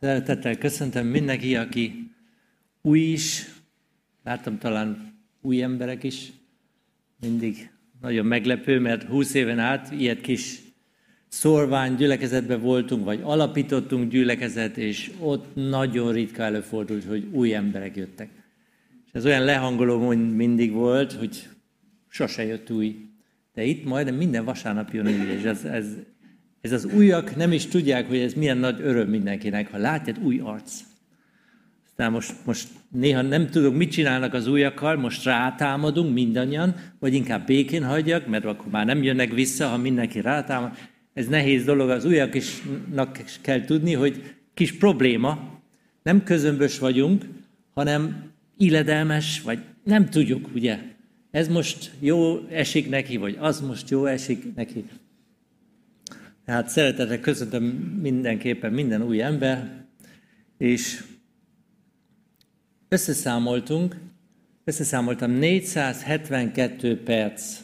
Szeretettel köszöntöm mindenki, aki új is, láttam talán új emberek is, mindig nagyon meglepő, mert 20 éven át ilyet kis szorvány gyülekezetben voltunk, vagy alapítottunk gyülekezet, és ott nagyon ritka előfordult, hogy új emberek jöttek. És ez olyan lehangoló mindig volt, hogy sose jött új. De itt majdnem minden vasárnap jön új, és ez, ez, ez az újak nem is tudják, hogy ez milyen nagy öröm mindenkinek, ha látják új arc. Aztán most, most néha nem tudok, mit csinálnak az újakkal, most rátámadunk mindannyian, vagy inkább békén hagyjak, mert akkor már nem jönnek vissza, ha mindenki rátámad. Ez nehéz dolog, az újak isnak kell tudni, hogy kis probléma, nem közömbös vagyunk, hanem illedelmes, vagy nem tudjuk, ugye? Ez most jó esik neki, vagy az most jó esik neki. Tehát szeretettel köszöntöm mindenképpen minden új ember, és összeszámoltunk, összeszámoltam 472 perc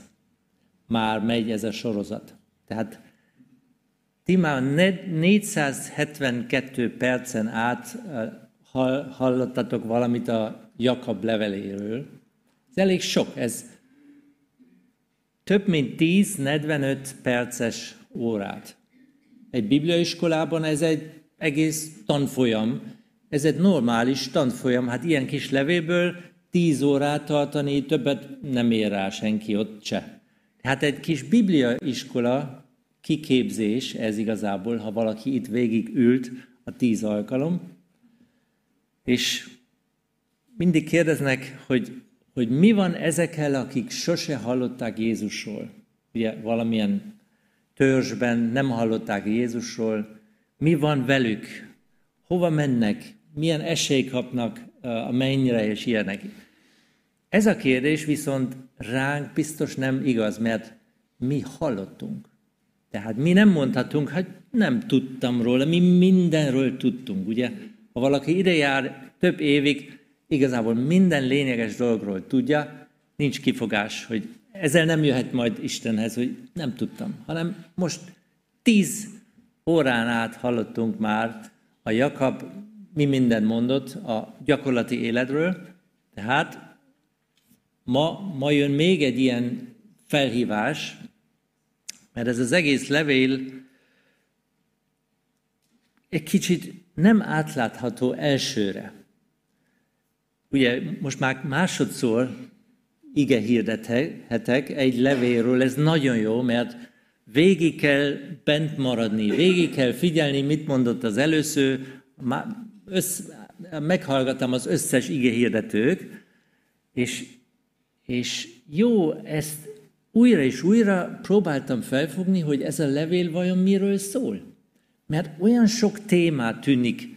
már megy ez a sorozat. Tehát ti már 472 percen át hallottatok valamit a Jakab leveléről. Ez elég sok, ez több mint 10-45 perces órát. Egy bibliaiskolában ez egy egész tanfolyam, ez egy normális tanfolyam, hát ilyen kis levélből 10 órát tartani, többet nem ér rá senki ott se. Hát egy kis bibliaiskola kiképzés ez igazából, ha valaki itt végig ült a tíz alkalom, és mindig kérdeznek, hogy, hogy mi van ezekkel, akik sose hallották Jézusról. Ugye valamilyen törzsben nem hallották Jézusról, mi van velük, hova mennek, milyen esély kapnak a mennyre és ilyenek. Ez a kérdés viszont ránk biztos nem igaz, mert mi hallottunk. Tehát mi nem mondhatunk, hogy nem tudtam róla, mi mindenről tudtunk, ugye? Ha valaki ide jár több évig, igazából minden lényeges dologról tudja, nincs kifogás, hogy ezzel nem jöhet majd Istenhez, hogy nem tudtam, hanem most tíz órán át hallottunk már a Jakab mi minden mondott a gyakorlati életről, tehát ma, ma jön még egy ilyen felhívás, mert ez az egész levél egy kicsit nem átlátható elsőre. Ugye most már másodszor ige hirdethetek egy levélről, ez nagyon jó, mert végig kell bent maradni, végig kell figyelni, mit mondott az először, össz, meghallgattam az összes ige hirdetők, és, és jó, ezt újra és újra próbáltam felfogni, hogy ez a levél vajon miről szól. Mert olyan sok témát tűnik,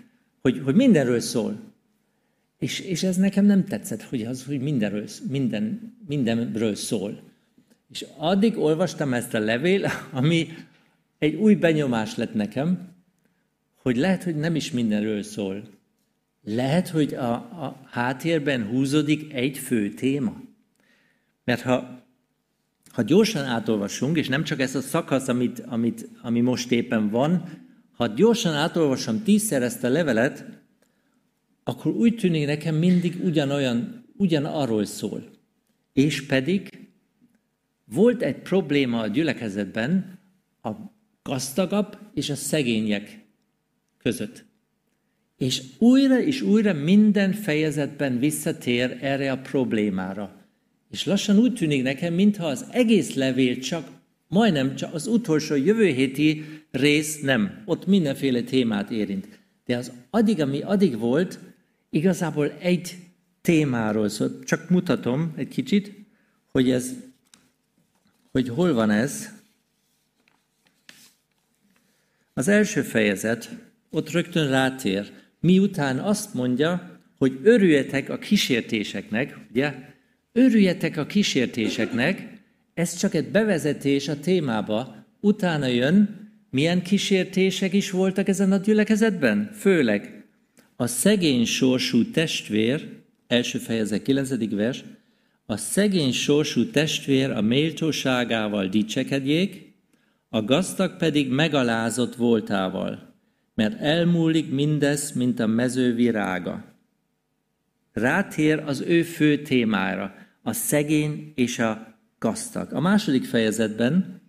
hogy, hogy mindenről szól. És, és ez nekem nem tetszett, hogy az, hogy mindenről, minden, mindenről szól. És addig olvastam ezt a levél, ami egy új benyomás lett nekem, hogy lehet, hogy nem is mindenről szól. Lehet, hogy a, a háttérben húzódik egy fő téma. Mert ha, ha gyorsan átolvasunk, és nem csak ez a szakasz, amit, amit, ami most éppen van, ha gyorsan átolvasom tízszer ezt a levelet, akkor úgy tűnik nekem mindig ugyanolyan, ugyanarról szól. És pedig volt egy probléma a gyülekezetben a gazdagabb és a szegények között. És újra és újra minden fejezetben visszatér erre a problémára. És lassan úgy tűnik nekem, mintha az egész levél csak, majdnem csak az utolsó jövő héti rész nem. Ott mindenféle témát érint. De az addig, ami addig volt, igazából egy témáról szól. Csak mutatom egy kicsit, hogy ez, hogy hol van ez. Az első fejezet, ott rögtön rátér, miután azt mondja, hogy örüljetek a kísértéseknek, ugye, örüljetek a kísértéseknek, ez csak egy bevezetés a témába, utána jön, milyen kísértések is voltak ezen a gyülekezetben? Főleg a szegény sorsú testvér, első fejezet 9. vers, a szegény sorsú testvér a méltóságával dicsekedjék, a gazdag pedig megalázott voltával. mert elmúlik mindez, mint a mező virága. Rátér az ő fő témára, a szegény és a gazdag. A második fejezetben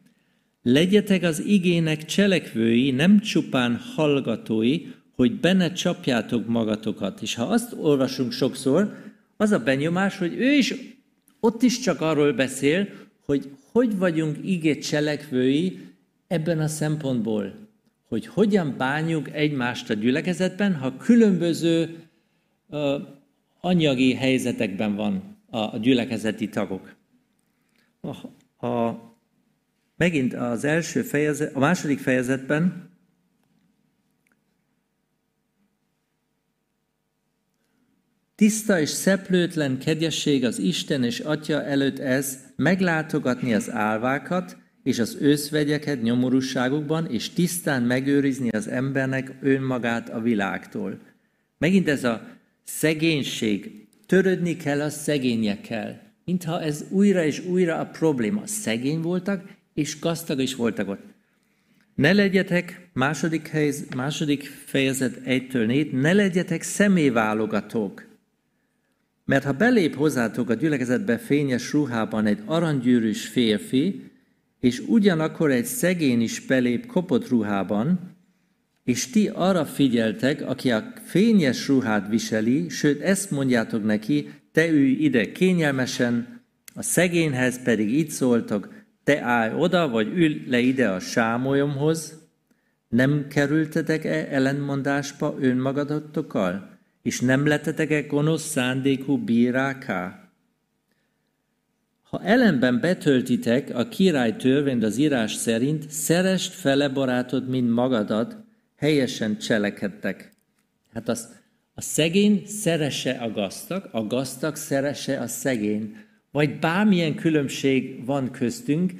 legyetek az igének cselekvői, nem csupán hallgatói, hogy benne csapjátok magatokat. És ha azt olvasunk sokszor, az a benyomás, hogy ő is ott is csak arról beszél, hogy hogy vagyunk igé cselekvői ebben a szempontból, hogy hogyan bánjuk egymást a gyülekezetben, ha különböző uh, anyagi helyzetekben van a, a gyülekezeti tagok. A, a, megint az első fejezet, a második fejezetben Tiszta és szeplőtlen kegyesség az Isten és Atya előtt ez, meglátogatni az álvákat és az őszvegyeket nyomorúságukban, és tisztán megőrizni az embernek önmagát a világtól. Megint ez a szegénység, törődni kell a szegényekkel. Mintha ez újra és újra a probléma. Szegény voltak, és gazdag is voltak ott. Ne legyetek, második, helyz, második fejezet 1-től 4, ne legyetek személyválogatók, mert ha belép hozzátok a gyülekezetbe fényes ruhában egy aranygyűrűs férfi, és ugyanakkor egy szegény is belép kopott ruhában, és ti arra figyeltek, aki a fényes ruhát viseli, sőt ezt mondjátok neki, te ülj ide kényelmesen, a szegényhez pedig így szóltok, te állj oda, vagy ülj le ide a sámolyomhoz, nem kerültetek-e ellentmondásba önmagadatokkal? És nem lettetek-e gonosz szándékú bíráká? Ha ellenben betöltitek a király törvényt az írás szerint, szerest fele barátod, mint magadat, helyesen cselekedtek. Hát az, a szegény szerese a gazdag, a gazdag szerese a szegény. Vagy bármilyen különbség van köztünk,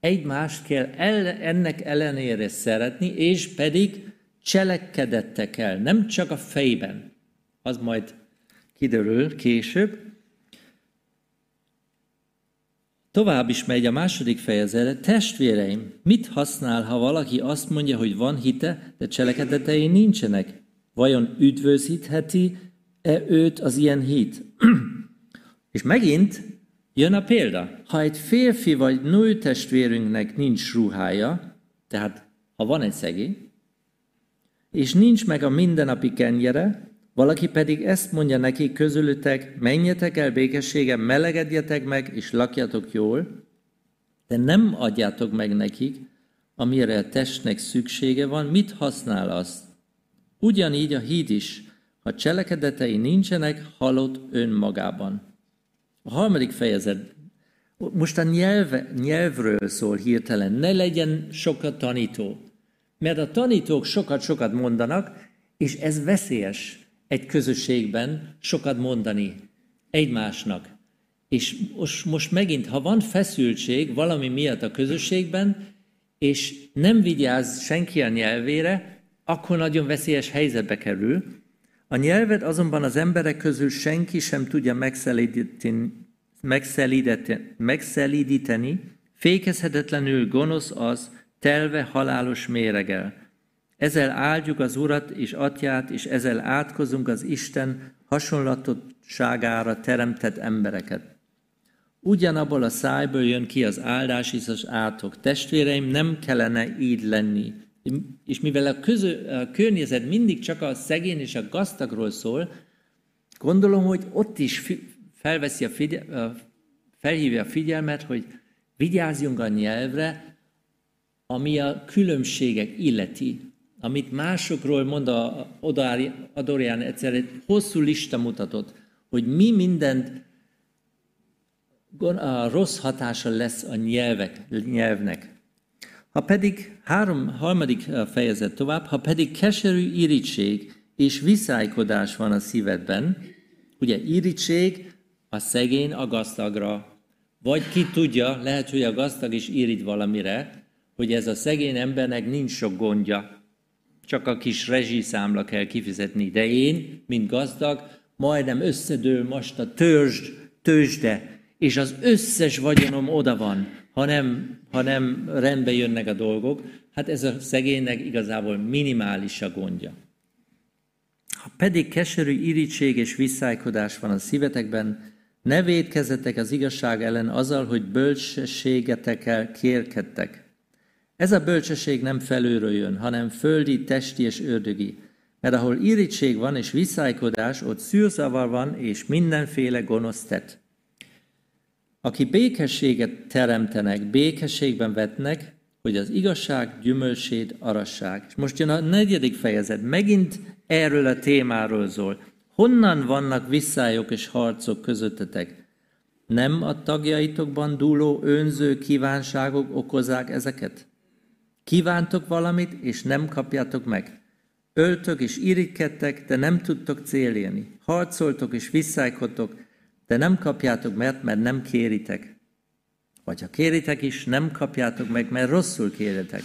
egymást kell el, ennek ellenére szeretni, és pedig cselekedettek el, nem csak a fejben az majd kiderül később. Tovább is megy a második fejezet. Testvéreim, mit használ, ha valaki azt mondja, hogy van hite, de cselekedetei nincsenek? Vajon üdvözítheti-e őt az ilyen hit? És megint jön a példa. Ha egy férfi vagy nő testvérünknek nincs ruhája, tehát ha van egy szegény, és nincs meg a mindennapi kenyere, valaki pedig ezt mondja neki közülütek, menjetek el békességen, melegedjetek meg, és lakjatok jól, de nem adjátok meg nekik, amire a testnek szüksége van, mit használ az? Ugyanígy a híd is, ha cselekedetei nincsenek, halott önmagában. A harmadik fejezet, most a nyelve, nyelvről szól hirtelen, ne legyen sokat tanító. Mert a tanítók sokat-sokat mondanak, és ez veszélyes egy közösségben sokat mondani egymásnak. És most, most megint, ha van feszültség valami miatt a közösségben, és nem vigyáz senki a nyelvére, akkor nagyon veszélyes helyzetbe kerül. A nyelvet azonban az emberek közül senki sem tudja megszelídíteni, fékezhetetlenül gonosz az, telve halálos méregel. Ezzel áldjuk az Urat és Atyát, és ezzel átkozunk az Isten hasonlatosságára teremtett embereket. Ugyanabból a szájból jön ki az áldás és az átok. Testvéreim, nem kellene így lenni. És mivel a, közö, a környezet mindig csak a szegény és a gazdagról szól, gondolom, hogy ott is felveszi a figyel, felhívja a figyelmet, hogy vigyázzunk a nyelvre, ami a különbségek illeti amit másokról mond a Adorian egyszer, egy hosszú lista mutatott, hogy mi mindent a rossz hatása lesz a nyelvek, nyelvnek. Ha pedig, három, harmadik fejezet tovább, ha pedig keserű irítség és viszálykodás van a szívedben, ugye irítség a szegény a gazdagra, vagy ki tudja, lehet, hogy a gazdag is írít valamire, hogy ez a szegény embernek nincs sok gondja, csak a kis rezsiszámla kell kifizetni, de én, mint gazdag, majdnem összedől most a törzsd, tőzsde, és az összes vagyonom oda van, ha nem, ha nem rendbe jönnek a dolgok, hát ez a szegénynek igazából minimális a gondja. Ha pedig keserű irítség és visszájkodás van a szívetekben, ne védkezzetek az igazság ellen azzal, hogy bölcsességetekkel kérkedtek. Ez a bölcsesség nem felülről jön, hanem földi, testi és ördögi. Mert ahol irítség van és visszájkodás, ott szűrzavar van és mindenféle gonosz tett. Aki békességet teremtenek, békességben vetnek, hogy az igazság gyümölcsét arassák. És most jön a negyedik fejezet, megint erről a témáról szól. Honnan vannak visszályok és harcok közöttetek? Nem a tagjaitokban dúló önző kívánságok okozzák ezeket? Kívántok valamit, és nem kapjátok meg. Öltök és irigykedtek, de nem tudtok célélni. Harcoltok és visszájkodtok, de nem kapjátok mert, mert nem kéritek. Vagy ha kéritek is, nem kapjátok meg, mert rosszul kéritek.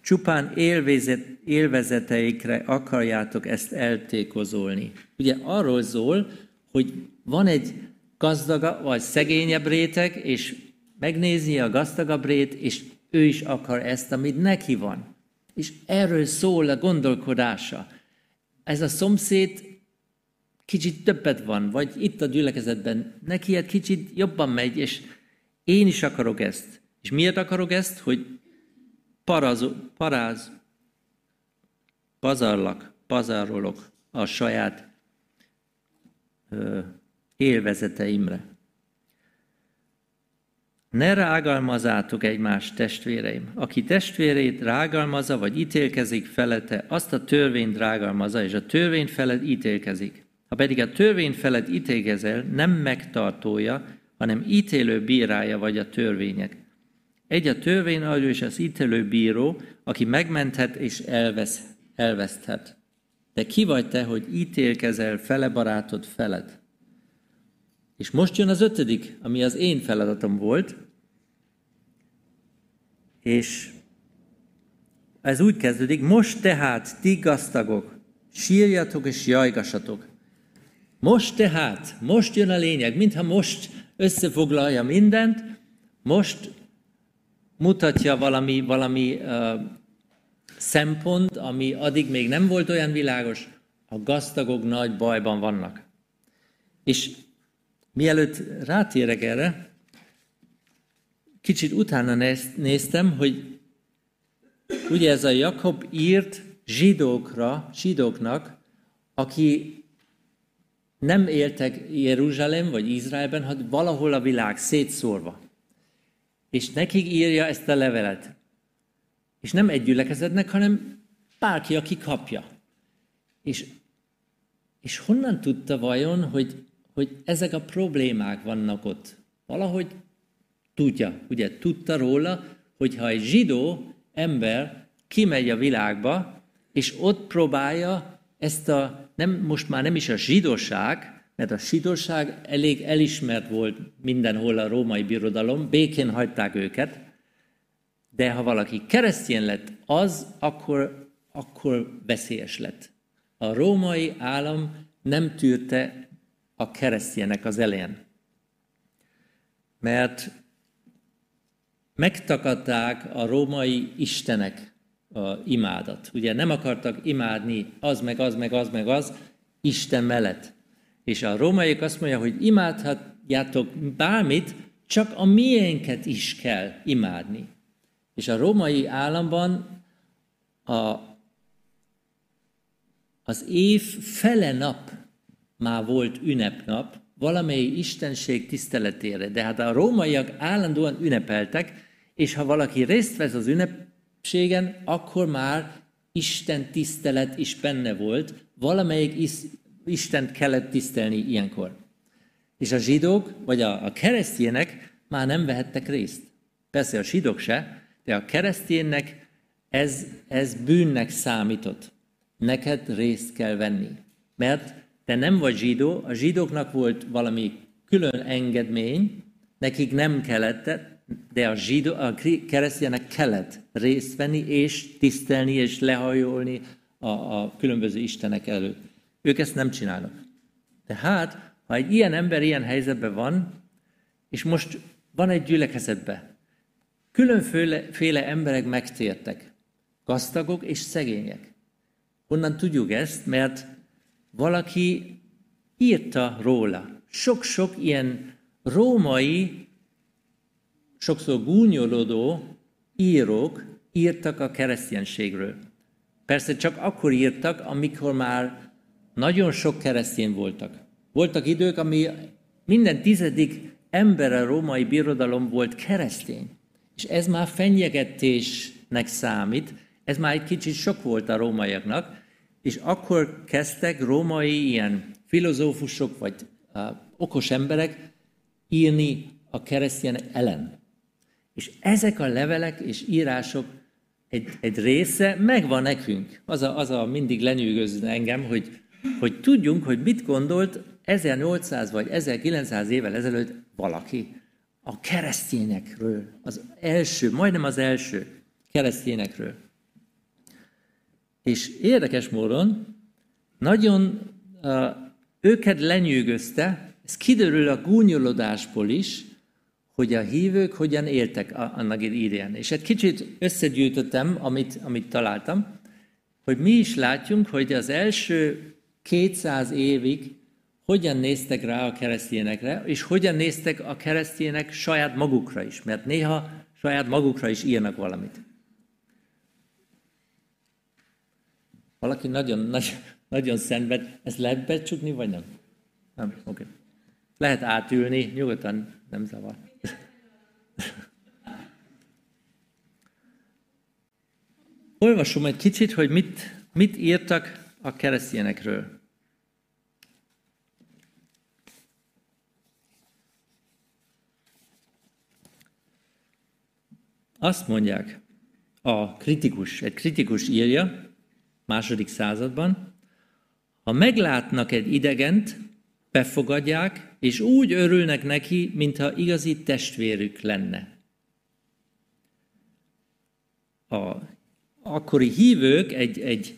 Csupán élvezet, élvezeteikre akarjátok ezt eltékozolni. Ugye arról szól, hogy van egy gazdaga vagy szegényebb réteg, és megnézi a gazdagabb rét, és ő is akar ezt, amit neki van. És erről szól a gondolkodása. Ez a szomszéd kicsit többet van, vagy itt a gyülekezetben, neki egy kicsit jobban megy, és én is akarok ezt. És miért akarok ezt? Hogy paraz, paráz, pazarlak, pazarolok a saját ö, élvezeteimre. Ne rágalmazátok egymást, testvéreim. Aki testvérét rágalmazza, vagy ítélkezik felette, azt a törvényt rágalmazza, és a törvény felett ítélkezik. Ha pedig a törvény felett ítélkezel, nem megtartója, hanem ítélő bírája vagy a törvények. Egy a törvényadó és az ítélő bíró, aki megmenthet és elvesz, elveszthet. De ki vagy te, hogy ítélkezel fele barátod feled? És most jön az ötödik, ami az én feladatom volt, és ez úgy kezdődik, most tehát ti gaztagok, sírjatok és jajgasatok. Most tehát, most jön a lényeg, mintha most összefoglalja mindent, most mutatja valami, valami uh, szempont, ami addig még nem volt olyan világos, a gazdagok nagy bajban vannak. És mielőtt rátérek erre, kicsit utána néztem, hogy ugye ez a Jakob írt zsidókra, zsidóknak, aki nem éltek Jeruzsálem vagy Izraelben, hanem valahol a világ szétszórva. És nekik írja ezt a levelet. És nem egy gyülekezetnek, hanem bárki, aki kapja. És, és honnan tudta vajon, hogy, hogy ezek a problémák vannak ott? Valahogy tudja, ugye tudta róla, hogy ha egy zsidó ember kimegy a világba, és ott próbálja ezt a, nem, most már nem is a zsidóság, mert a zsidóság elég elismert volt mindenhol a római birodalom, békén hagyták őket, de ha valaki keresztény lett, az akkor, akkor veszélyes lett. A római állam nem tűrte a keresztjének az elején. Mert megtakadták a római istenek a imádat. Ugye nem akartak imádni az, meg az, meg az, meg az, Isten mellett. És a rómaiak azt mondja, hogy imádhatjátok bármit, csak a miénket is kell imádni. És a római államban a, az év fele nap már volt ünnepnap, valamely istenség tiszteletére. De hát a rómaiak állandóan ünnepeltek, és ha valaki részt vesz az ünnepségen, akkor már Isten tisztelet is benne volt, valamelyik is, Istent kellett tisztelni ilyenkor. És a zsidók, vagy a, a keresztjének már nem vehettek részt. Persze a zsidók se, de a keresztjénnek ez, ez bűnnek számított. Neked részt kell venni. Mert te nem vagy zsidó, a zsidóknak volt valami külön engedmény, nekik nem kellett, de a, zsidó, a keresztjének kellett részt venni, és tisztelni, és lehajolni a, a különböző istenek előtt. Ők ezt nem csinálnak. Tehát, ha egy ilyen ember ilyen helyzetben van, És most van egy gyülekezetbe. Különféle emberek megtértek. Gazdagok és szegények. Honnan tudjuk ezt? Mert valaki írta róla. Sok-sok ilyen római, sokszor gúnyolódó írók írtak a kereszténységről. Persze csak akkor írtak, amikor már nagyon sok keresztény voltak. Voltak idők, ami minden tizedik ember a római birodalom volt keresztény. És ez már fenyegetésnek számít, ez már egy kicsit sok volt a rómaiaknak, és akkor kezdtek római ilyen filozófusok vagy uh, okos emberek írni a keresztény ellen. És ezek a levelek és írások egy, egy része megvan nekünk. Az a, az a mindig lenyűgöz engem, hogy, hogy tudjunk, hogy mit gondolt 1800 vagy 1900 évvel ezelőtt valaki a keresztényekről. Az első, majdnem az első keresztényekről. És érdekes módon nagyon uh, őket lenyűgözte, ez kiderül a gúnyolodásból is, hogy a hívők hogyan éltek annak idején. És egy kicsit összegyűjtöttem, amit, amit találtam, hogy mi is látjunk, hogy az első 200 évig hogyan néztek rá a keresztényekre, és hogyan néztek a keresztények saját magukra is, mert néha saját magukra is írnak valamit. Valaki nagyon, nagy, nagyon szenved, ezt lehet becsukni, vagy nem? Nem? Oké. Okay. Lehet átülni, nyugodtan, nem zavar. Olvasom egy kicsit, hogy mit, mit írtak a keresztényekről. Azt mondják, a kritikus, egy kritikus írja, második században, ha meglátnak egy idegent, befogadják, és úgy örülnek neki, mintha igazi testvérük lenne. A akkori hívők, egy, egy,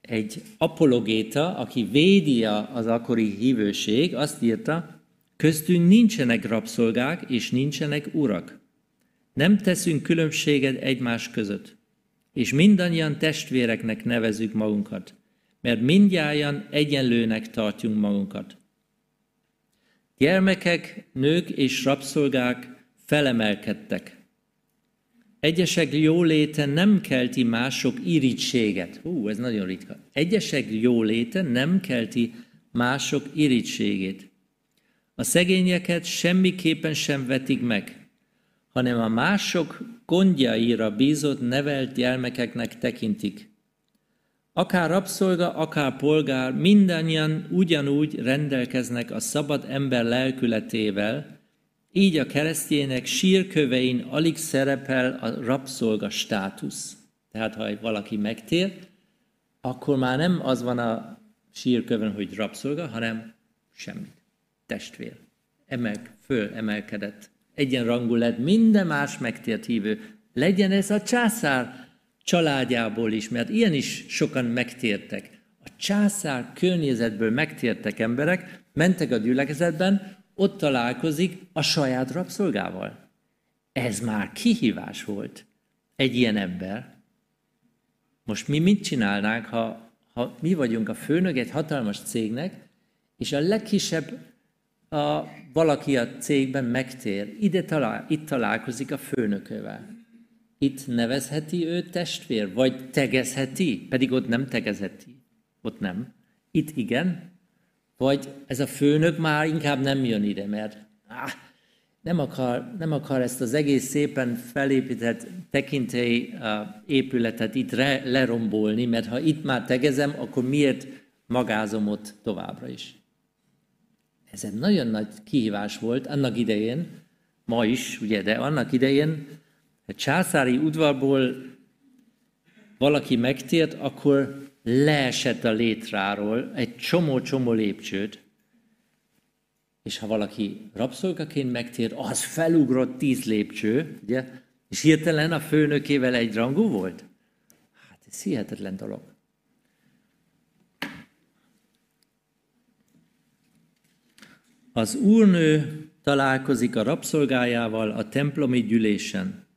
egy apologéta, aki védi az akkori hívőség, azt írta, köztünk nincsenek rabszolgák és nincsenek urak. Nem teszünk különbséget egymás között, és mindannyian testvéreknek nevezük magunkat, mert mindjárt egyenlőnek tartjuk magunkat. Gyermekek, nők és rabszolgák felemelkedtek. Egyesek jóléte nem kelti mások irítséget. Hú, ez nagyon ritka. Egyesek jóléte nem kelti mások irítségét. A szegényeket semmiképpen sem vetik meg, hanem a mások gondjaira bízott nevelt gyermekeknek tekintik. Akár rabszolga, akár polgár, mindannyian ugyanúgy rendelkeznek a szabad ember lelkületével, így a keresztjének sírkövein alig szerepel a rabszolga státusz. Tehát ha valaki megtér, akkor már nem az van a sírkövön, hogy rabszolga, hanem semmit. Testvér. Emel, föl emelkedett. Egyenrangú lett minden más megtért hívő. Legyen ez a császár családjából is, mert ilyen is sokan megtértek. A császár környezetből megtértek emberek, mentek a gyülekezetben, ott találkozik a saját rabszolgával. Ez már kihívás volt egy ilyen ember. Most mi mit csinálnánk, ha, ha mi vagyunk a főnök egy hatalmas cégnek, és a legkisebb a, valaki a cégben megtér, ide talál, itt találkozik a főnökövel. Itt nevezheti ő testvér, vagy tegezheti, pedig ott nem tegezheti. Ott nem. Itt igen, vagy ez a főnök már inkább nem jön ide, mert áh, nem, akar, nem akar ezt az egész szépen felépített tekintély épületet itt re, lerombolni, mert ha itt már tegezem, akkor miért magázom ott továbbra is? Ez egy nagyon nagy kihívás volt annak idején, ma is, ugye, de annak idején, a császári udvarból valaki megtért, akkor leesett a létráról egy csomó-csomó lépcsőt, és ha valaki rabszolgaként megtér, az felugrott tíz lépcső, ugye, és hirtelen a főnökével egy rangú volt? Hát ez hihetetlen dolog. Az úrnő találkozik a rabszolgájával a templomi gyűlésen.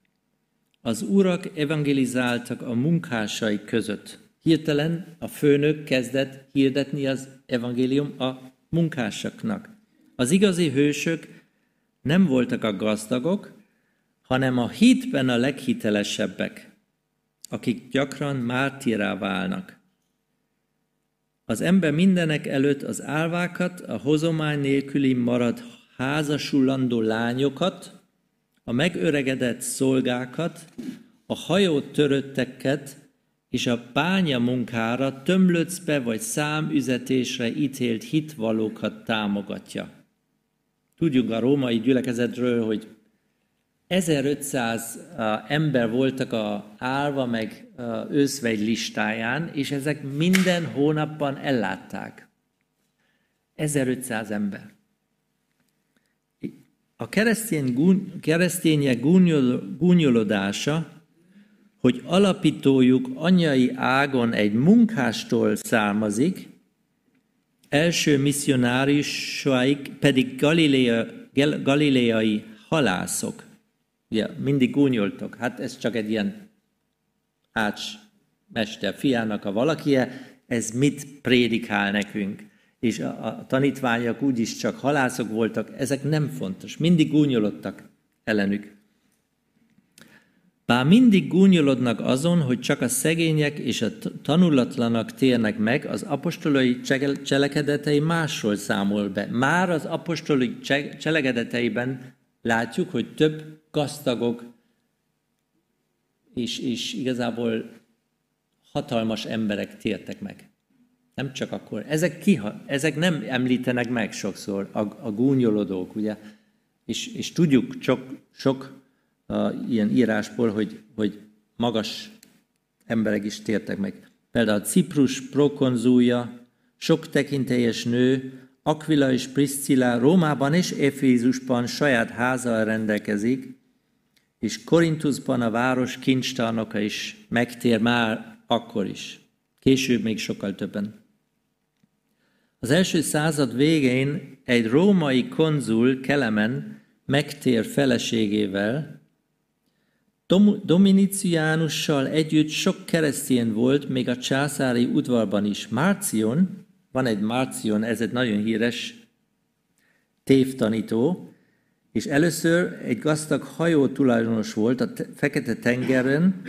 Az urak evangelizáltak a munkásai között. Hirtelen a főnök kezdett hirdetni az evangélium a munkásoknak. Az igazi hősök nem voltak a gazdagok, hanem a hitben a leghitelesebbek, akik gyakran mártírá válnak. Az ember mindenek előtt az álvákat, a hozomány nélküli marad házasulandó lányokat, a megöregedett szolgákat, a hajót törötteket és a bánya munkára, tömlöcbe vagy számüzetésre ítélt hitvalókat támogatja. Tudjuk a római gyülekezetről, hogy 1500 ember voltak a álva meg őszvegy listáján, és ezek minden hónapban ellátták. 1500 ember. A keresztény, keresztények gúnyolodása, hogy alapítójuk anyai ágon egy munkástól származik, első misszionárisaik pedig galilea, galileai halászok. Ugye, mindig gúnyoltok. Hát ez csak egy ilyen ács mester fiának a valakie, ez mit prédikál nekünk? És a, tanítványok úgyis csak halászok voltak, ezek nem fontos. Mindig gúnyolodtak ellenük. Bár mindig gúnyolodnak azon, hogy csak a szegények és a tanulatlanak térnek meg, az apostolai cselekedetei másról számol be. Már az apostolai cselekedeteiben látjuk, hogy több gazdagok és, és igazából hatalmas emberek tértek meg. Nem csak akkor. Ezek, kiha, ezek nem említenek meg sokszor, a, a gúnyolodók, ugye? És, és tudjuk sok, sok uh, ilyen írásból, hogy, hogy magas emberek is tértek meg. Például a Ciprus prokonzúja, sok tekintélyes nő, Aquila és Priscilla Rómában és Efézusban saját házal rendelkezik, és Korintusban a város kincstárnoka is megtér már akkor is. Később még sokkal többen. Az első század végén egy római konzul Kelemen megtér feleségével, Dominiciánussal együtt sok keresztény volt, még a császári udvarban is. Márcion, van egy Márcion, ez egy nagyon híres tévtanító, és először egy gazdag hajó tulajdonos volt a Fekete tengeren,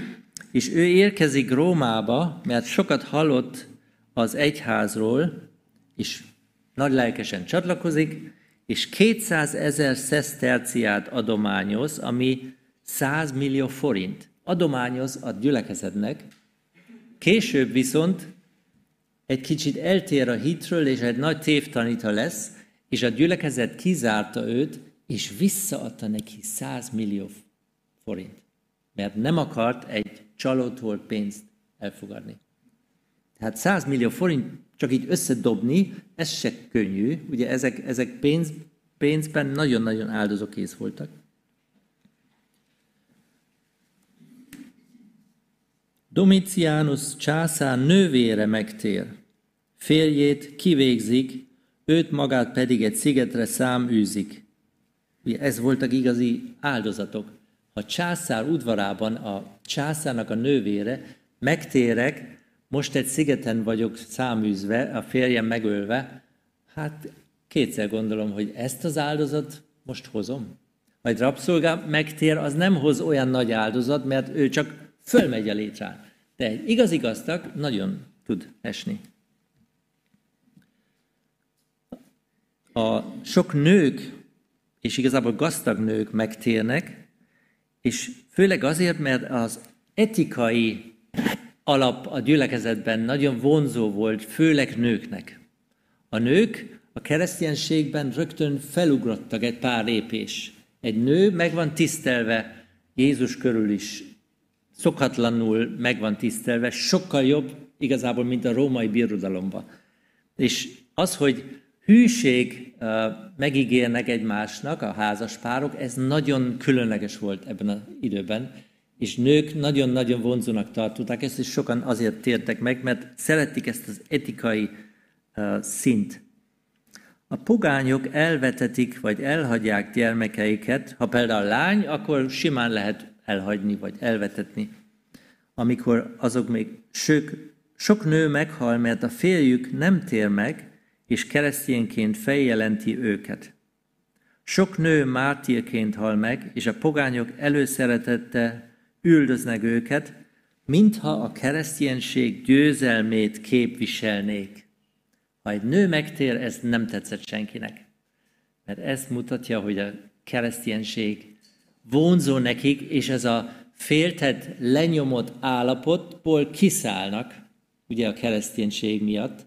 és ő érkezik Rómába, mert sokat hallott az egyházról, és nagy lelkesen csatlakozik, és 200 ezer szeszterciát adományoz, ami 100 millió forint. Adományoz a gyülekezetnek. Később viszont egy kicsit eltér a hitről, és egy nagy tévtanita lesz, és a gyülekezet kizárta őt, és visszaadta neki 100 millió forint. Mert nem akart egy csalótól pénzt elfogadni. Tehát 100 millió forint csak így összedobni, ez se könnyű. Ugye ezek, ezek pénz, pénzben nagyon-nagyon áldozókész voltak. Domitianus császár nővére megtér, férjét kivégzik, őt magát pedig egy szigetre száműzik. Ugye ez voltak igazi áldozatok. Ha császár udvarában a császárnak a nővére megtérek, most egy szigeten vagyok száműzve, a férjem megölve, hát kétszer gondolom, hogy ezt az áldozat most hozom. Majd rabszolgá megtér, az nem hoz olyan nagy áldozat, mert ő csak fölmegy a létrán. De egy igazi gazdag nagyon tud esni. A sok nők, és igazából gazdag nők megtérnek, és főleg azért, mert az etikai alap a gyülekezetben nagyon vonzó volt, főleg nőknek. A nők a kereszténységben rögtön felugrottak egy pár lépés. Egy nő meg van tisztelve Jézus körül is, szokatlanul meg van tisztelve, sokkal jobb igazából, mint a római birodalomba. És az, hogy hűség megígérnek egymásnak a házaspárok, ez nagyon különleges volt ebben az időben, és nők nagyon-nagyon vonzónak tartották ezt, és sokan azért tértek meg, mert szeretik ezt az etikai szint. A pogányok elvetetik vagy elhagyják gyermekeiket. Ha például lány, akkor simán lehet elhagyni vagy elvetetni. Amikor azok még sok, sok nő meghal, mert a férjük nem tér meg, és keresztényként feljelenti őket. Sok nő mártírként hal meg, és a pogányok előszeretette üldöznek őket, mintha a kereszténység győzelmét képviselnék. Ha egy nő megtér, ez nem tetszett senkinek. Mert ez mutatja, hogy a kereszténység vonzó nekik, és ez a féltett, lenyomott állapotból kiszállnak, ugye a kereszténység miatt,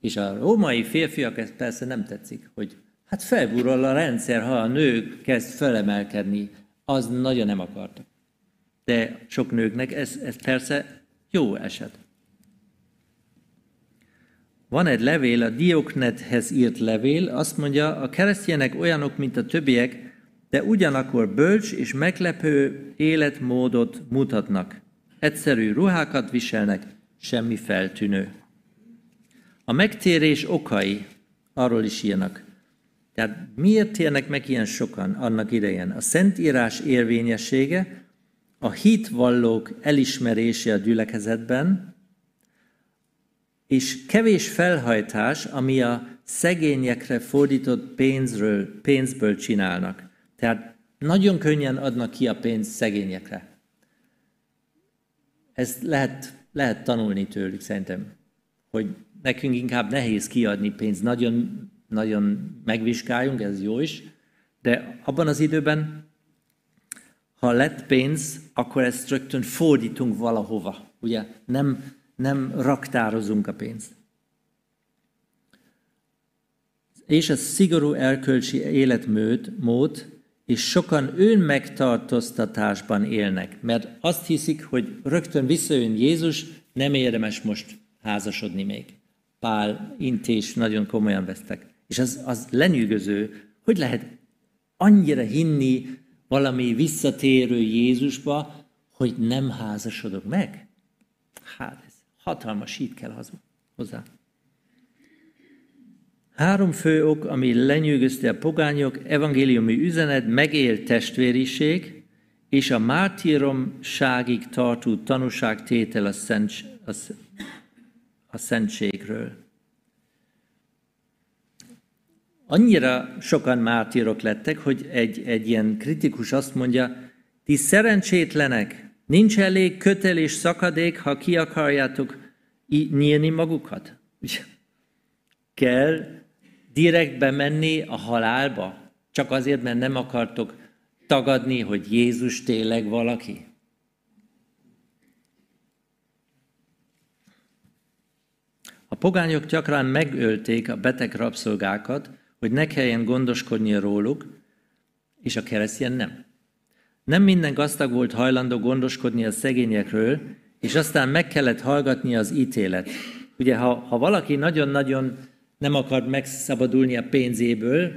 és a római férfiak ezt persze nem tetszik, hogy hát felburol a rendszer, ha a nő kezd felemelkedni, az nagyon nem akartak. De sok nőknek ez, ez persze jó eset. Van egy levél, a Dioknethez írt levél, azt mondja, a keresztjének olyanok, mint a többiek, de ugyanakkor bölcs és meglepő életmódot mutatnak. Egyszerű ruhákat viselnek, semmi feltűnő. A megtérés okai, arról is írnak. Tehát miért térnek meg ilyen sokan annak idején? A Szentírás érvényessége, a hitvallók elismerése a gyülekezetben, és kevés felhajtás, ami a szegényekre fordított pénzről, pénzből csinálnak. Tehát nagyon könnyen adnak ki a pénzt szegényekre. Ezt lehet, lehet tanulni tőlük szerintem, hogy nekünk inkább nehéz kiadni pénzt, nagyon, nagyon megvizsgáljunk, ez jó is, de abban az időben, ha lett pénz, akkor ezt rögtön fordítunk valahova. Ugye nem, nem raktározunk a pénzt. És a szigorú erkölcsi életmód, mód, és sokan önmegtartóztatásban élnek, mert azt hiszik, hogy rögtön visszajön Jézus, nem érdemes most házasodni még. Pál, Intés nagyon komolyan vesztek. És az, az lenyűgöző, hogy lehet annyira hinni valami visszatérő Jézusba, hogy nem házasodok meg? Hát ez hatalmas hit kell hozzá. Három fő ok, ami lenyűgözte a pogányok, evangéliumi üzenet, megélt testvériség, és a mártíromságig tartó tanúságtétel a, szent, a, a szentségről. Annyira sokan mártírok lettek, hogy egy, egy ilyen kritikus azt mondja, ti szerencsétlenek, nincs elég kötel és szakadék, ha ki akarjátok nyílni magukat. Kell direkt bemenni a halálba, csak azért, mert nem akartok tagadni, hogy Jézus tényleg valaki. A pogányok gyakran megölték a beteg rabszolgákat, hogy ne kelljen gondoskodni róluk, és a keresztény nem. Nem minden gazdag volt hajlandó gondoskodni a szegényekről, és aztán meg kellett hallgatni az ítélet. Ugye, ha, ha valaki nagyon-nagyon nem akart megszabadulni a pénzéből,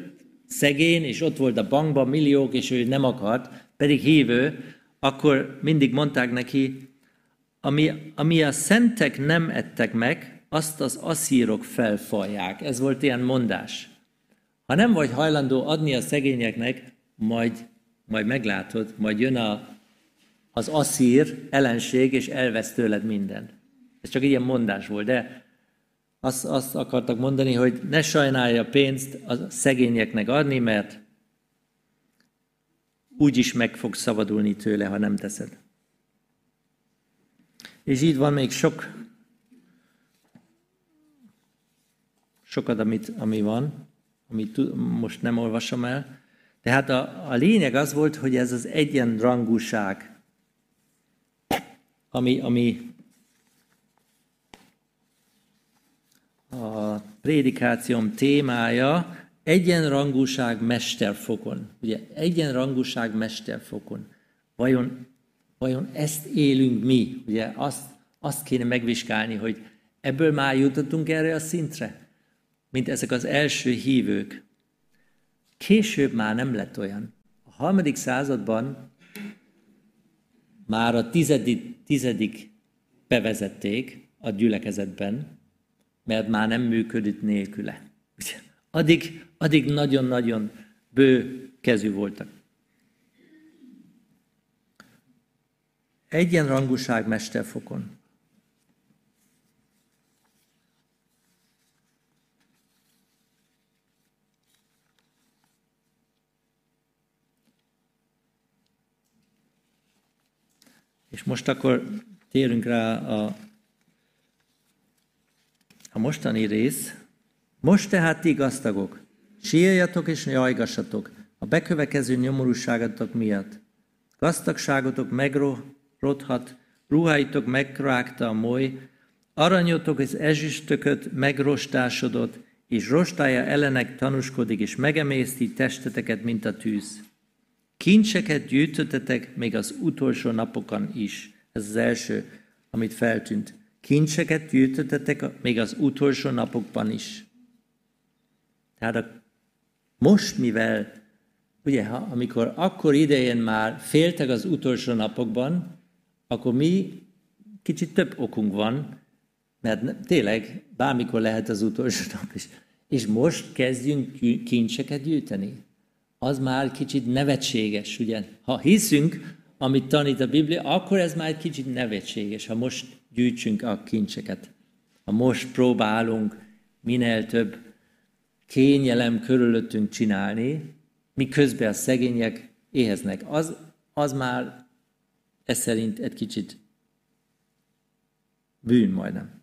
szegény, és ott volt a bankban milliók, és ő nem akart, pedig hívő, akkor mindig mondták neki, ami, ami a szentek nem ettek meg, azt az asszírok felfalják. Ez volt ilyen mondás. Ha nem vagy hajlandó adni a szegényeknek, majd, majd meglátod, majd jön a, az asszír ellenség, és elvesz tőled mindent. Ez csak ilyen mondás volt, de azt, azt akartak mondani, hogy ne sajnálja a pénzt a szegényeknek adni, mert úgyis meg fog szabadulni tőle, ha nem teszed. És így van még sok, sokat, amit, ami van, amit most nem olvasom el. Tehát a, a lényeg az volt, hogy ez az egyenrangúság, ami, ami a prédikációm témája egyenrangúság mesterfokon. Ugye egyenrangúság mesterfokon. Vajon, vajon ezt élünk mi? Ugye azt, azt kéne megvizsgálni, hogy ebből már jutottunk erre a szintre, mint ezek az első hívők. Később már nem lett olyan. A harmadik században már a tizedik, tizedik bevezették a gyülekezetben, mert már nem működött nélküle. addig, addig nagyon-nagyon bő kezű voltak. Egyenrangúság mesterfokon. És most akkor térünk rá a, a mostani rész. Most tehát ti gaztagok, sírjatok és jajgassatok a bekövekező nyomorúságatok miatt. Gazdagságotok megrodhat, ruháitok megrágta a moly, aranyotok az ezüstököt megrostásodott, és rostája ellenek tanúskodik, és megemészti testeteket, mint a tűz. Kincseket gyűjtöttetek még az utolsó napokon is. Ez az első, amit feltűnt. Kincseket gyűjtöttetek még az utolsó napokban is. Tehát a, most, mivel, ugye, ha, amikor akkor idején már féltek az utolsó napokban, akkor mi kicsit több okunk van, mert tényleg bármikor lehet az utolsó nap is. És most kezdjünk kincseket gyűjteni az már kicsit nevetséges, ugye? Ha hiszünk, amit tanít a Biblia, akkor ez már egy kicsit nevetséges, ha most gyűjtsünk a kincseket. Ha most próbálunk minél több kényelem körülöttünk csinálni, miközben a szegények éheznek. Az, az már ez szerint egy kicsit bűn majdnem.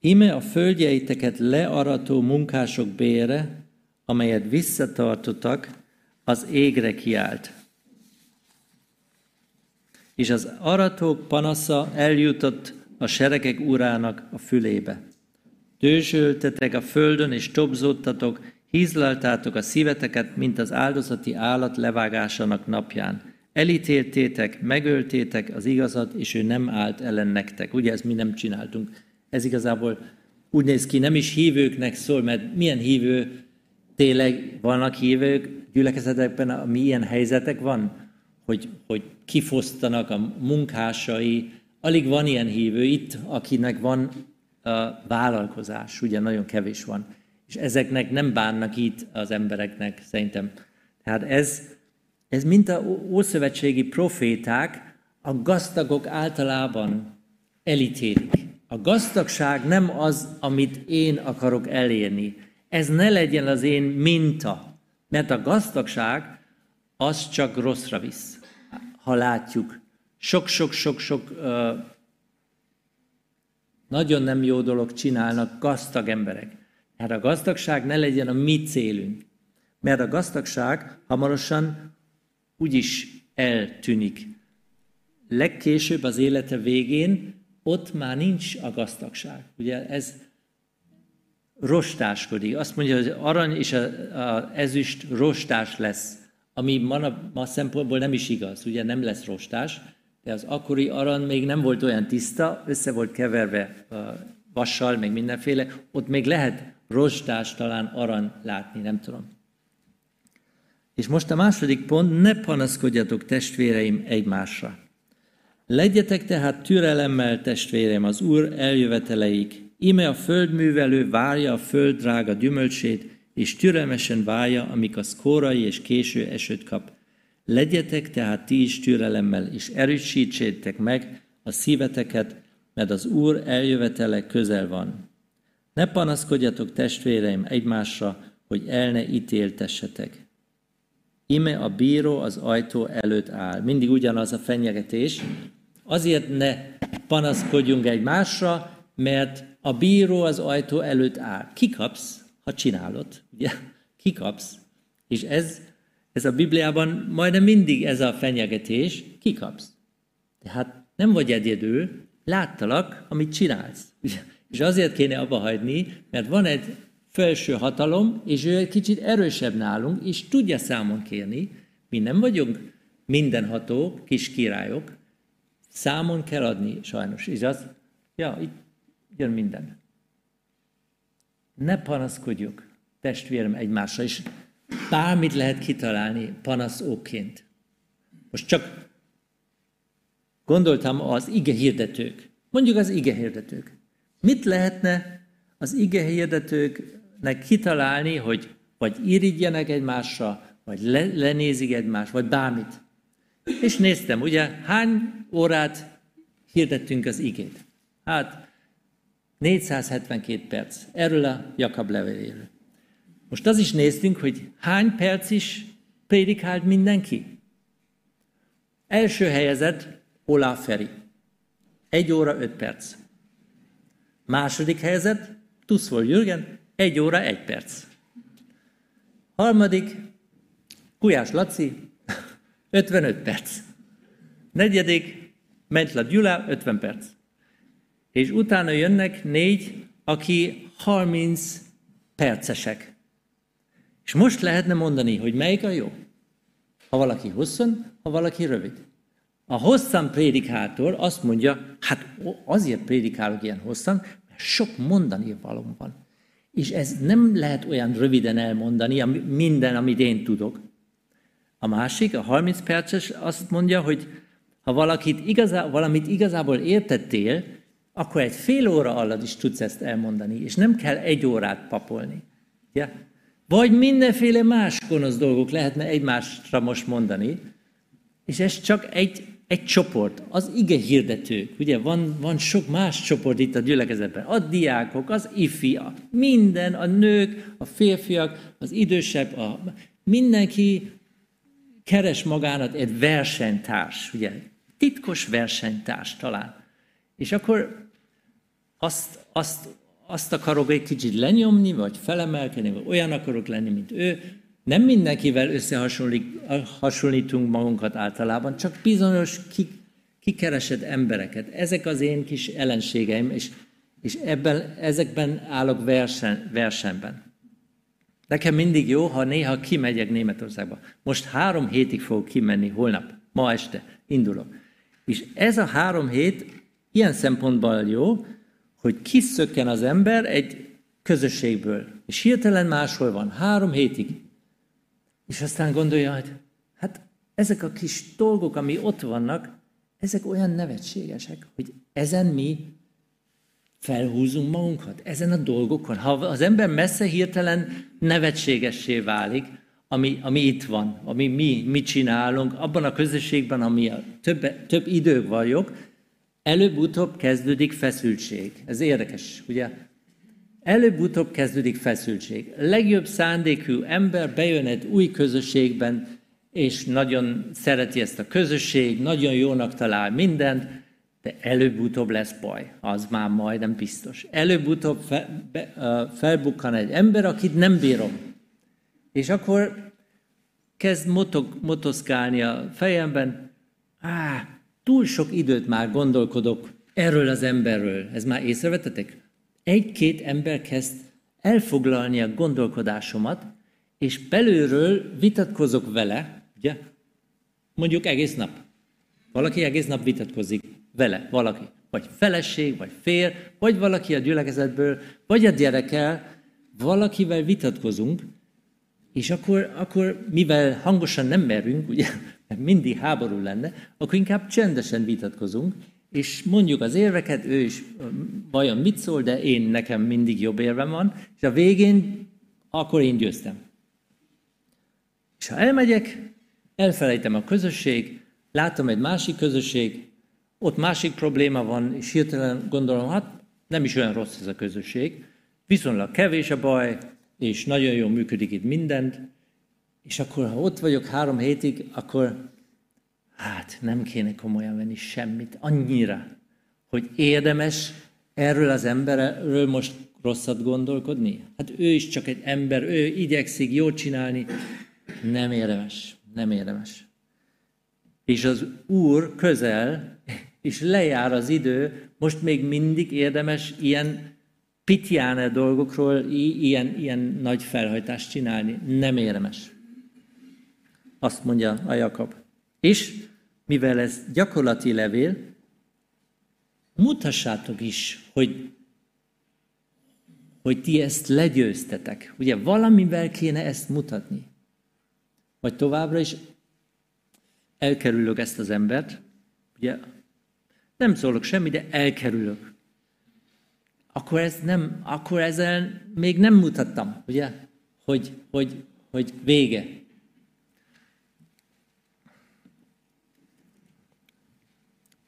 Ime a földjeiteket learató munkások bére, amelyet visszatartottak, az égre kiált. És az aratók panasza eljutott a seregek urának a fülébe. Dőzsöltetek a földön, és tobzottatok, hízlaltátok a szíveteket, mint az áldozati állat levágásának napján. Elítéltétek, megöltétek az igazat, és ő nem állt ellen nektek. Ugye ezt mi nem csináltunk. Ez igazából úgy néz ki, nem is hívőknek szól, mert milyen hívő tényleg vannak hívők gyülekezetekben, ami ilyen helyzetek van, hogy, hogy kifosztanak a munkásai. Alig van ilyen hívő itt, akinek van a vállalkozás, ugye nagyon kevés van. És ezeknek nem bánnak itt az embereknek, szerintem. Tehát ez, ez mint a ószövetségi proféták, a gazdagok általában elítélik. A gazdagság nem az, amit én akarok elérni, ez ne legyen az én minta, mert a gazdagság az csak rosszra visz, ha látjuk. Sok-sok-sok-sok nagyon nem jó dolog csinálnak gazdag emberek. Hát a gazdagság ne legyen a mi célunk. Mert a gazdagság hamarosan úgyis eltűnik. Legkésőbb az élete végén ott már nincs a gazdagság. Ugye ez rostáskodik. Azt mondja, hogy arany és az ezüst rostás lesz, ami ma, ma szempontból nem is igaz, ugye nem lesz rostás, de az akkori arany még nem volt olyan tiszta, össze volt keverve vassal, meg mindenféle, ott még lehet rostás, talán arany látni, nem tudom. És most a második pont, ne panaszkodjatok testvéreim egymásra. Legyetek tehát türelemmel testvéreim az Úr eljöveteleik, Ime a földművelő várja a föld drága gyümölcsét, és türelmesen várja, amik az kórai és késő esőt kap. Legyetek tehát ti is türelemmel, és erősítsétek meg a szíveteket, mert az Úr eljövetele közel van. Ne panaszkodjatok testvéreim egymásra, hogy el ne ítéltessetek. Ime a bíró az ajtó előtt áll. Mindig ugyanaz a fenyegetés. Azért ne panaszkodjunk egymásra, mert a bíró az ajtó előtt áll. Kikapsz, ha csinálod, ugye? Kikapsz. És ez, ez a Bibliában majdnem mindig ez a fenyegetés, kikapsz. Tehát nem vagy egyedül, láttalak, amit csinálsz. Ugye? És azért kéne abba hagyni, mert van egy felső hatalom, és ő egy kicsit erősebb nálunk, és tudja számon kérni. Mi nem vagyunk mindenható kis királyok, számon kell adni sajnos. És az, ja, itt jön minden. Ne panaszkodjuk, testvérem, egymásra, és bármit lehet kitalálni panaszóként. Most csak gondoltam az ige hirdetők. Mondjuk az ige hirdetők. Mit lehetne az ige hirdetőknek kitalálni, hogy vagy irigyjenek egymásra, vagy le, lenézik egymást, vagy bármit. És néztem, ugye, hány órát hirdettünk az igét? Hát 472 perc. Erről a Jakab leveléről. Most az is néztünk, hogy hány perc is prédikált mindenki. Első helyezett Olá Feri. Egy óra öt perc. Második helyzet Tuszvol Jürgen, egy óra egy perc. Harmadik Kujás Laci, 55 perc. Negyedik Mentla Gyula, 50 perc. És utána jönnek négy, aki 30 percesek. És most lehetne mondani, hogy melyik a jó? Ha valaki hosszan, ha valaki rövid. A hosszan prédikátor azt mondja, hát azért prédikálok ilyen hosszan, mert sok mondani valóm van. És ez nem lehet olyan röviden elmondani, minden, amit én tudok. A másik, a 30 perces azt mondja, hogy ha valakit igazá, valamit igazából értettél, akkor egy fél óra alatt is tudsz ezt elmondani, és nem kell egy órát papolni. Ja? Vagy mindenféle más gonosz dolgok lehetne egymásra most mondani, és ez csak egy, egy csoport, az ige hirdetők. Ugye van, van sok más csoport itt a gyülekezetben. A diákok, az ifia, minden, a nők, a férfiak, az idősebb, a, mindenki keres magának egy versenytárs, ugye, titkos versenytárs talán. És akkor azt, azt, azt akarok egy kicsit lenyomni, vagy felemelkedni, vagy olyan akarok lenni, mint ő. Nem mindenkivel összehasonlítunk magunkat általában, csak bizonyos kikeresett embereket. Ezek az én kis ellenségeim, és, és ebben, ezekben állok versen, versenben. Nekem mindig jó, ha néha kimegyek Németországba. Most három hétig fogok kimenni, holnap, ma este indulok. És ez a három hét ilyen szempontból jó, hogy kiszökken az ember egy közösségből, és hirtelen máshol van, három hétig. És aztán gondolja, hogy hát ezek a kis dolgok, ami ott vannak, ezek olyan nevetségesek, hogy ezen mi felhúzunk magunkat ezen a dolgokon. Ha az ember messze hirtelen nevetségessé válik, ami, ami itt van, ami mi, mi csinálunk, abban a közösségben, ami a több, több idő vagyok, előbb-utóbb kezdődik feszültség. Ez érdekes, ugye? Előbb-utóbb kezdődik feszültség. Legjobb szándékú ember bejön egy új közösségben, és nagyon szereti ezt a közösség, nagyon jónak talál mindent, de előbb-utóbb lesz baj, az már majdnem biztos. Előbb-utóbb fe, be, felbukkan egy ember, akit nem bírom. És akkor kezd motog, motoszkálni a fejemben, á, túl sok időt már gondolkodok erről az emberről. Ez már észrevetetek? Egy-két ember kezd elfoglalni a gondolkodásomat, és belülről vitatkozok vele, ugye? Mondjuk egész nap. Valaki egész nap vitatkozik vele valaki. Vagy feleség, vagy fér, vagy valaki a gyülekezetből, vagy a gyerekel, valakivel vitatkozunk, és akkor, akkor mivel hangosan nem merünk, ugye, mindig háború lenne, akkor inkább csendesen vitatkozunk, és mondjuk az érveket, ő is vajon mit szól, de én nekem mindig jobb érvem van, és a végén akkor én győztem. És ha elmegyek, elfelejtem a közösség, látom egy másik közösség, ott másik probléma van, és hirtelen gondolom, hát nem is olyan rossz ez a közösség, viszonylag kevés a baj, és nagyon jól működik itt mindent, és akkor, ha ott vagyok három hétig, akkor hát nem kéne komolyan venni semmit, annyira, hogy érdemes erről az emberről most rosszat gondolkodni? Hát ő is csak egy ember, ő igyekszik jót csinálni. Nem érdemes, nem érdemes. És az Úr közel és lejár az idő, most még mindig érdemes ilyen pitjáne dolgokról ilyen, ilyen nagy felhajtást csinálni. Nem érdemes. Azt mondja a Jakab. És mivel ez gyakorlati levél, mutassátok is, hogy, hogy ti ezt legyőztetek. Ugye valamivel kéne ezt mutatni. Vagy továbbra is elkerülök ezt az embert, ugye nem szólok semmi, de elkerülök. Akkor, ez nem, akkor ezzel még nem mutattam, ugye, hogy, hogy, hogy vége.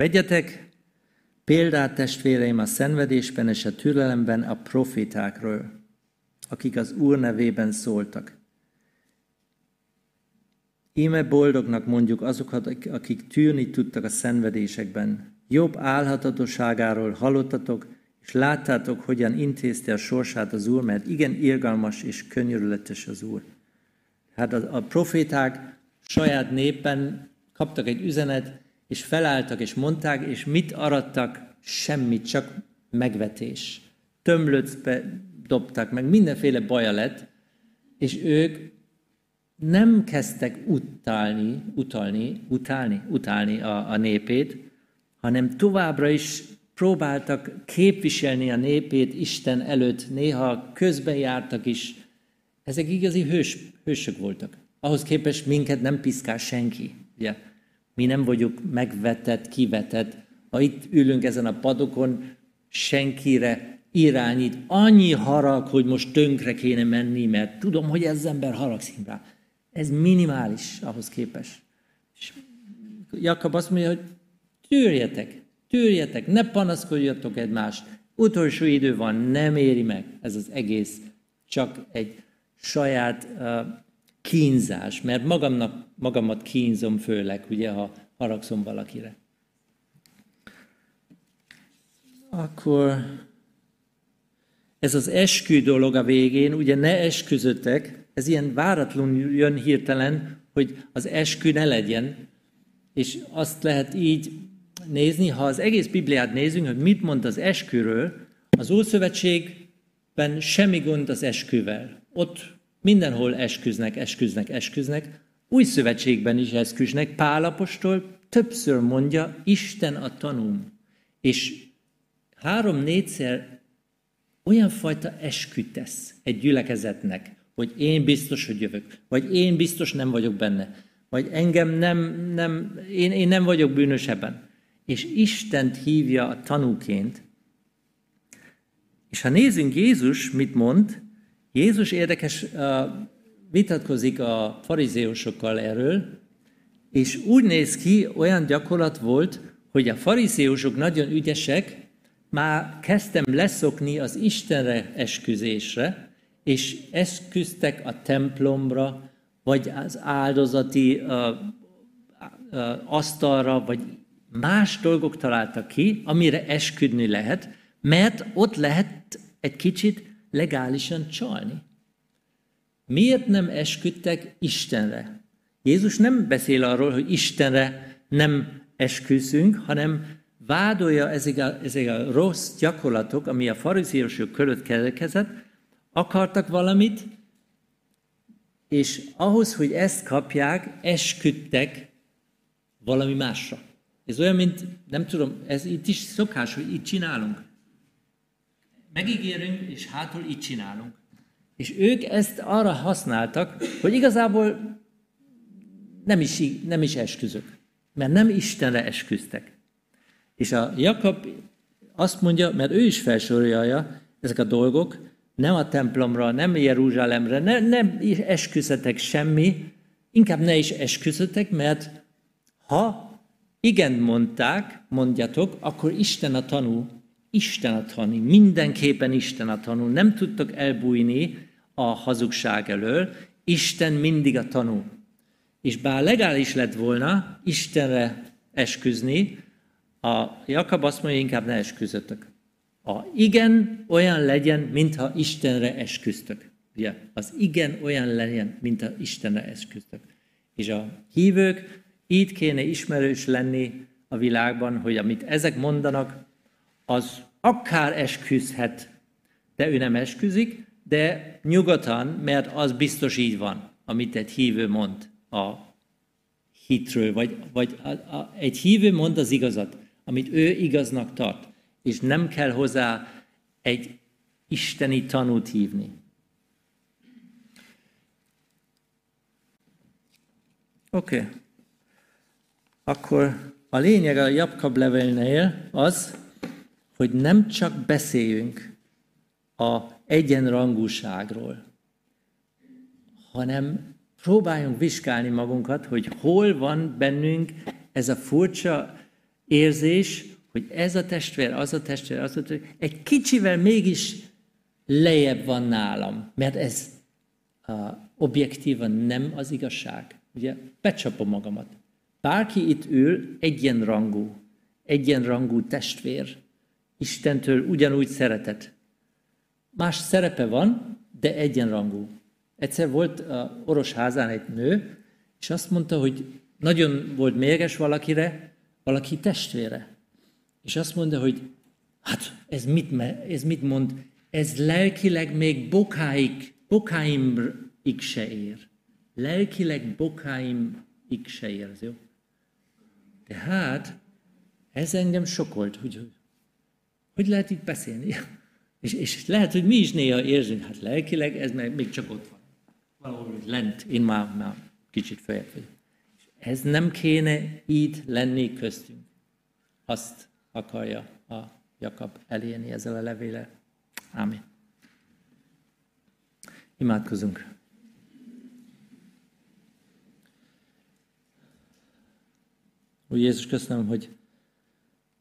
Vegyetek példát testvéreim a szenvedésben és a türelemben a profitákról, akik az Úr nevében szóltak. Íme boldognak mondjuk azokat, akik tűrni tudtak a szenvedésekben. Jobb álhatatosságáról hallottatok, és láttátok, hogyan intézte a sorsát az Úr, mert igen irgalmas és könyörületes az Úr. Hát a, a proféták saját népen kaptak egy üzenet, és felálltak, és mondták, és mit arattak? Semmit, csak megvetés. Tömlöcbe dobtak, meg mindenféle baja lett, és ők nem kezdtek utálni, utalni, utálni, utálni a, a népét, hanem továbbra is próbáltak képviselni a népét Isten előtt, néha közben jártak is. Ezek igazi hős, hősök voltak. Ahhoz képest minket nem piszkál senki. Ugye? Mi nem vagyunk megvetett, kivetett. Ha itt ülünk ezen a padokon, senkire irányít. Annyi harag, hogy most tönkre kéne menni, mert tudom, hogy ez ember haragszik rá. Ez minimális ahhoz képest. És Jakab azt mondja, hogy tűrjetek, tűrjetek, ne panaszkodjatok egymást. Utolsó idő van, nem éri meg ez az egész. Csak egy saját uh, kínzás, mert magamnak, magamat kínzom főleg, ugye, ha haragszom valakire. Akkor ez az eskü dolog a végén, ugye ne esküzöttek, ez ilyen váratlanul jön hirtelen, hogy az eskü ne legyen, és azt lehet így nézni, ha az egész Bibliát nézünk, hogy mit mond az esküről, az Ószövetségben semmi gond az esküvel. Ott mindenhol esküznek, esküznek, esküznek. Új szövetségben is esküznek. Pálapostól többször mondja, Isten a tanúm. És három-négyszer olyan fajta esküt egy gyülekezetnek, hogy én biztos, hogy jövök, vagy én biztos nem vagyok benne, vagy engem nem, nem én, én nem vagyok bűnös ebben. És Istent hívja a tanúként. És ha nézzünk Jézus, mit mond, Jézus érdekes, vitatkozik a farizeusokkal erről, és úgy néz ki, olyan gyakorlat volt, hogy a farizeusok nagyon ügyesek, már kezdtem leszokni az Istenre esküzésre, és esküztek a templomra, vagy az áldozati uh, uh, asztalra, vagy más dolgok találtak ki, amire esküdni lehet, mert ott lehet egy kicsit legálisan csalni. Miért nem esküdtek Istenre? Jézus nem beszél arról, hogy Istenre nem esküszünk, hanem vádolja ezek a, ezek a rossz gyakorlatok, ami a farizeusok körött keletkezett, akartak valamit, és ahhoz, hogy ezt kapják, esküdtek valami másra. Ez olyan, mint, nem tudom, ez itt is szokás, hogy itt csinálunk. Megígérünk, és hátul itt csinálunk. És ők ezt arra használtak, hogy igazából nem is, nem is esküzök, mert nem Istenre esküztek. És a Jakab azt mondja, mert ő is felsorolja ezek a dolgok, nem a templomra, nem Jeruzsálemre, ne, nem esküszetek semmi, inkább ne is esküszetek, mert ha igen mondták, mondjatok, akkor Isten a tanú, Isten a tanú, mindenképpen Isten a tanú, nem tudtok elbújni a hazugság elől, Isten mindig a tanú. És bár legális lett volna Istenre esküzni, a Jakab azt mondja, inkább ne esküzötök. A igen olyan legyen, mintha Istenre esküztök. Ugye? Az igen olyan legyen, mintha Istenre esküztök. És a hívők így kéne ismerős lenni a világban, hogy amit ezek mondanak, az akár esküzhet, de ő nem esküzik, de nyugodtan, mert az biztos így van, amit egy hívő mond a hitről, vagy, vagy a, a, egy hívő mond az igazat, amit ő igaznak tart, és nem kell hozzá egy isteni tanút hívni. Oké. Okay. Akkor a lényeg a Jakab levelnél az, hogy nem csak beszéljünk, a egyenrangúságról, hanem próbáljunk vizsgálni magunkat, hogy hol van bennünk ez a furcsa érzés, hogy ez a testvér, az a testvér, az a testvér, egy kicsivel mégis lejjebb van nálam, mert ez uh, objektívan nem az igazság. Ugye becsapom magamat. Bárki itt ül egyenrangú, egyenrangú testvér, Istentől ugyanúgy szeretet. Más szerepe van, de egyenrangú. Egyszer volt a Oros házán egy nő, és azt mondta, hogy nagyon volt mérges valakire, valaki testvére. És azt mondta, hogy hát ez mit, ez mit mond? Ez lelkileg még bokáig, bokáimig se ér. Lelkileg bokáimig se ér, jó? Tehát ez engem sokolt, hogy hogy lehet itt beszélni. És, és lehet, hogy mi is néha érzünk, hát lelkileg ez meg még csak ott van. Valahol lent, én már, már kicsit följebb vagyok. Ez nem kéne így lenni köztünk. Azt akarja a Jakab elérni ezzel a levéle. Amen. Imádkozunk. Úr Jézus, köszönöm, hogy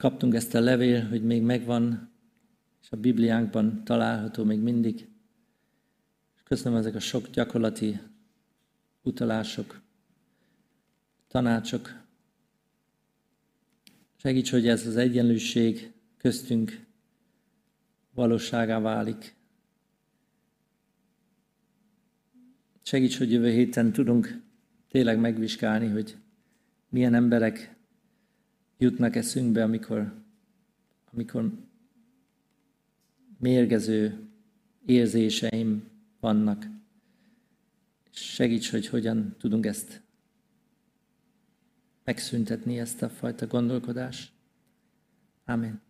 kaptunk ezt a levél, hogy még megvan, és a Bibliánkban található még mindig. Köszönöm ezek a sok gyakorlati utalások, tanácsok. Segíts, hogy ez az egyenlőség köztünk valóságá válik. Segíts, hogy jövő héten tudunk tényleg megvizsgálni, hogy milyen emberek jutnak eszünkbe, amikor, amikor mérgező érzéseim vannak. Segíts, hogy hogyan tudunk ezt megszüntetni, ezt a fajta gondolkodást. Amen.